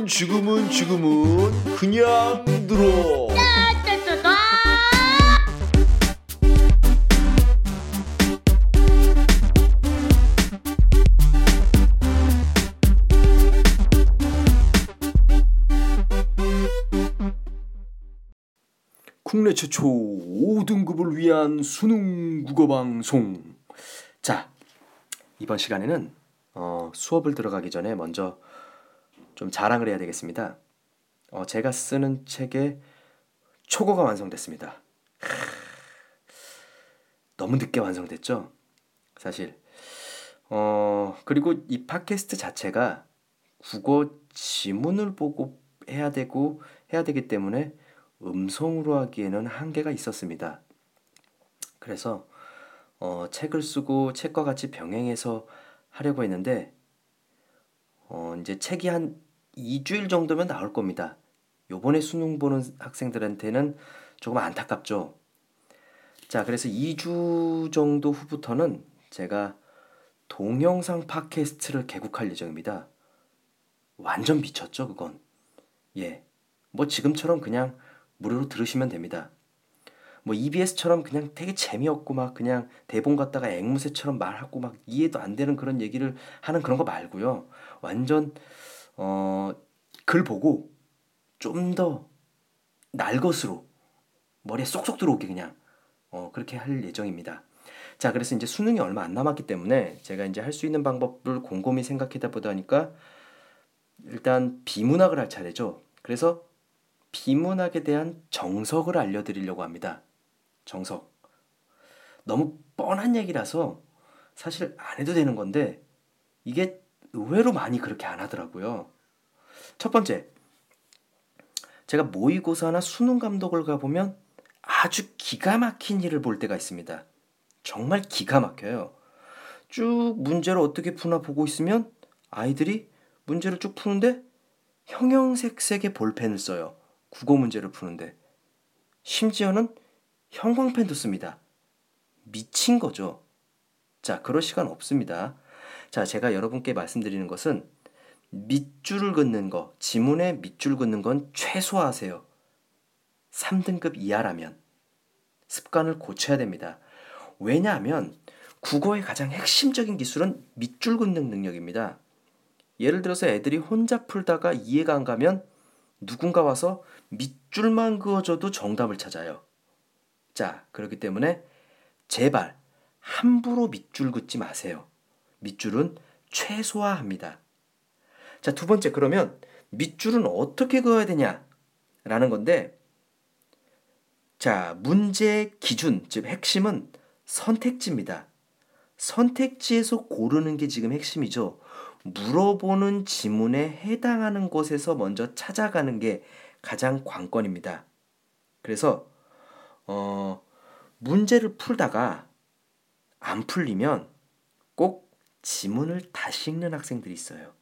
지금은 지금은 지금은 그냥 들어. 국내 최초 5등급을 위한 수능 국어 방송. 자, 이번 시간에는 어, 수업을 들어가기 전에 먼저 좀 자랑을 해야 되겠습니다. 어, 제가 쓰는 책의 초고가 완성됐습니다. 너무 늦게 완성됐죠? 사실. 어, 그리고 이 팟캐스트 자체가 국어 지문을 보고 해야 되고 해야 되기 때문에 음성으로 하기에는 한계가 있었습니다. 그래서 어, 책을 쓰고 책과 같이 병행해서 하려고 했는데 어, 이제 책이 한 2주일 정도면 나올 겁니다. 요번에 수능 보는 학생들한테는 조금 안타깝죠. 자, 그래서 2주 정도 후부터는 제가 동영상 팟캐스트를 개국할 예정입니다. 완전 미쳤죠, 그건. 예. 뭐 지금처럼 그냥 무료로 들으시면 됩니다. 뭐 EBS처럼 그냥 되게 재미없고 막 그냥 대본 갖다가 앵무새처럼 말하고 막 이해도 안 되는 그런 얘기를 하는 그런 거 말고요. 완전 어, 글 보고 좀 더 날 것으로 머리에 쏙쏙 들어오게 그냥 어, 그렇게 할 예정입니다. 자, 그래서 이제 수능이 얼마 안 남았기 때문에 제가 이제 할 수 있는 방법을 곰곰이 생각해다 보다니까 일단 비문학을 할 차례죠. 그래서 비문학에 대한 정석을 알려드리려고 합니다. 정석. 너무 뻔한 얘기라서 사실 안 해도 되는 건데 이게 의외로 많이 그렇게 안 하더라고요. 첫 번째, 제가 모의고사나 수능 감독을 가보면 아주 기가 막힌 일을 볼 때가 있습니다. 정말 기가 막혀요. 쭉 문제를 어떻게 푸나 보고 있으면 아이들이 문제를 쭉 푸는데 형형색색의 볼펜을 써요. 국어 문제를 푸는데. 심지어는 형광펜도 씁니다. 미친 거죠. 자, 그럴 시간 없습니다. 자, 제가 여러분께 말씀드리는 것은 밑줄을 긋는 거, 지문에 밑줄 긋는 건 최소화하세요. 3등급 이하라면 습관을 고쳐야 됩니다. 왜냐하면 국어의 가장 핵심적인 기술은 밑줄 긋는 능력입니다. 예를 들어서 애들이 혼자 풀다가 이해가 안 가면 누군가 와서 밑줄만 그어줘도 정답을 찾아요. 자, 그렇기 때문에 제발 함부로 밑줄 긋지 마세요. 밑줄은 최소화합니다. 자, 두 번째 그러면 밑줄은 어떻게 그어야 되냐? 라는 건데 자, 문제의 기준, 즉 핵심은 선택지입니다. 선택지에서 고르는 게 지금 핵심이죠. 물어보는 지문에 해당하는 곳에서 먼저 찾아가는 게 가장 관건입니다. 그래서 어, 문제를 풀다가 안 풀리면 꼭 지문을 다시 읽는 학생들이 있어요.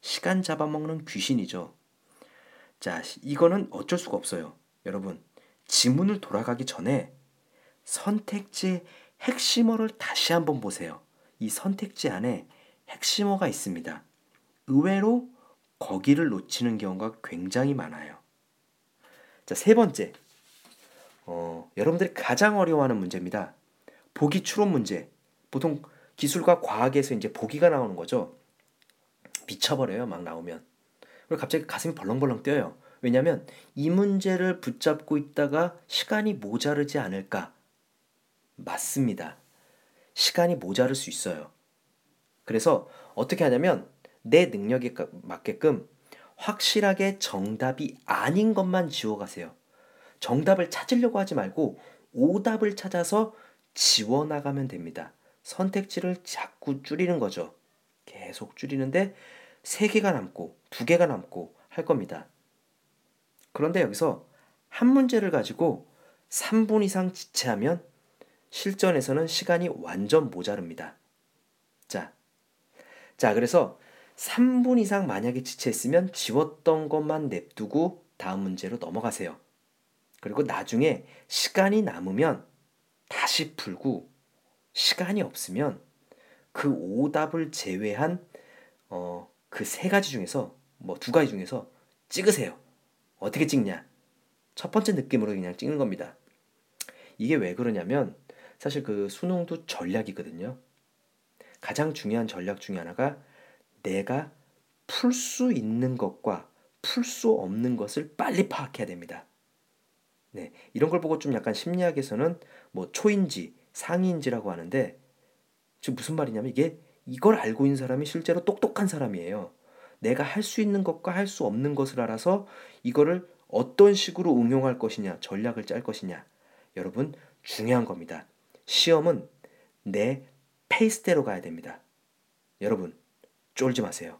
시간 잡아먹는 귀신이죠. 자, 이거는 어쩔 수가 없어요. 여러분, 지문을 돌아가기 전에 선택지 핵심어를 다시 한번 보세요. 이 선택지 안에 핵심어가 있습니다. 의외로 거기를 놓치는 경우가 굉장히 많아요. 자, 세 번째. 어, 여러분들이 가장 어려워하는 문제입니다. 보기 추론 문제. 보통 기술과 과학에서 이제 보기가 나오는 거죠. 미쳐버려요, 막 나오면. 그리고 갑자기 가슴이 벌렁벌렁 뛰어요. 왜냐하면 이 문제를 붙잡고 있다가 시간이 모자르지 않을까. 맞습니다. 시간이 모자랄 수 있어요. 그래서 어떻게 하냐면 내 능력에 맞게끔 확실하게 정답이 아닌 것만 지워가세요. 정답을 찾으려고 하지 말고 오답을 찾아서 지워나가면 됩니다. 선택지를 자꾸 줄이는 거죠. 계속 줄이는데 세 개가 남고 두 개가 남고 할 겁니다. 그런데 여기서 한 문제를 가지고 3분 이상 지체하면 실전에서는 시간이 완전 모자릅니다. 자, 자, 그래서 3분 이상 만약에 지체했으면 지웠던 것만 냅두고 다음 문제로 넘어가세요. 그리고 나중에 시간이 남으면 다시 풀고 시간이 없으면 그 오답을 제외한 어, 그 세 가지 중에서 뭐 두 가지 중에서 찍으세요. 어떻게 찍냐? 첫 번째 느낌으로 그냥 찍는 겁니다. 이게 왜 그러냐면 사실 그 수능도 전략이거든요. 가장 중요한 전략 중에 하나가 내가 풀 수 있는 것과 풀 수 없는 것을 빨리 파악해야 됩니다. 네, 이런 걸 보고 좀 약간 심리학에서는 뭐 초인지, 상인지라고 하는데 지금 무슨 말이냐면 이게 이걸 알고 있는 사람이 실제로 똑똑한 사람이에요. 내가 할 수 있는 것과 할 수 없는 것을 알아서 이거를 어떤 식으로 응용할 것이냐, 전략을 짤 것이냐. 여러분, 중요한 겁니다. 시험은 내 페이스대로 가야 됩니다. 여러분, 쫄지 마세요.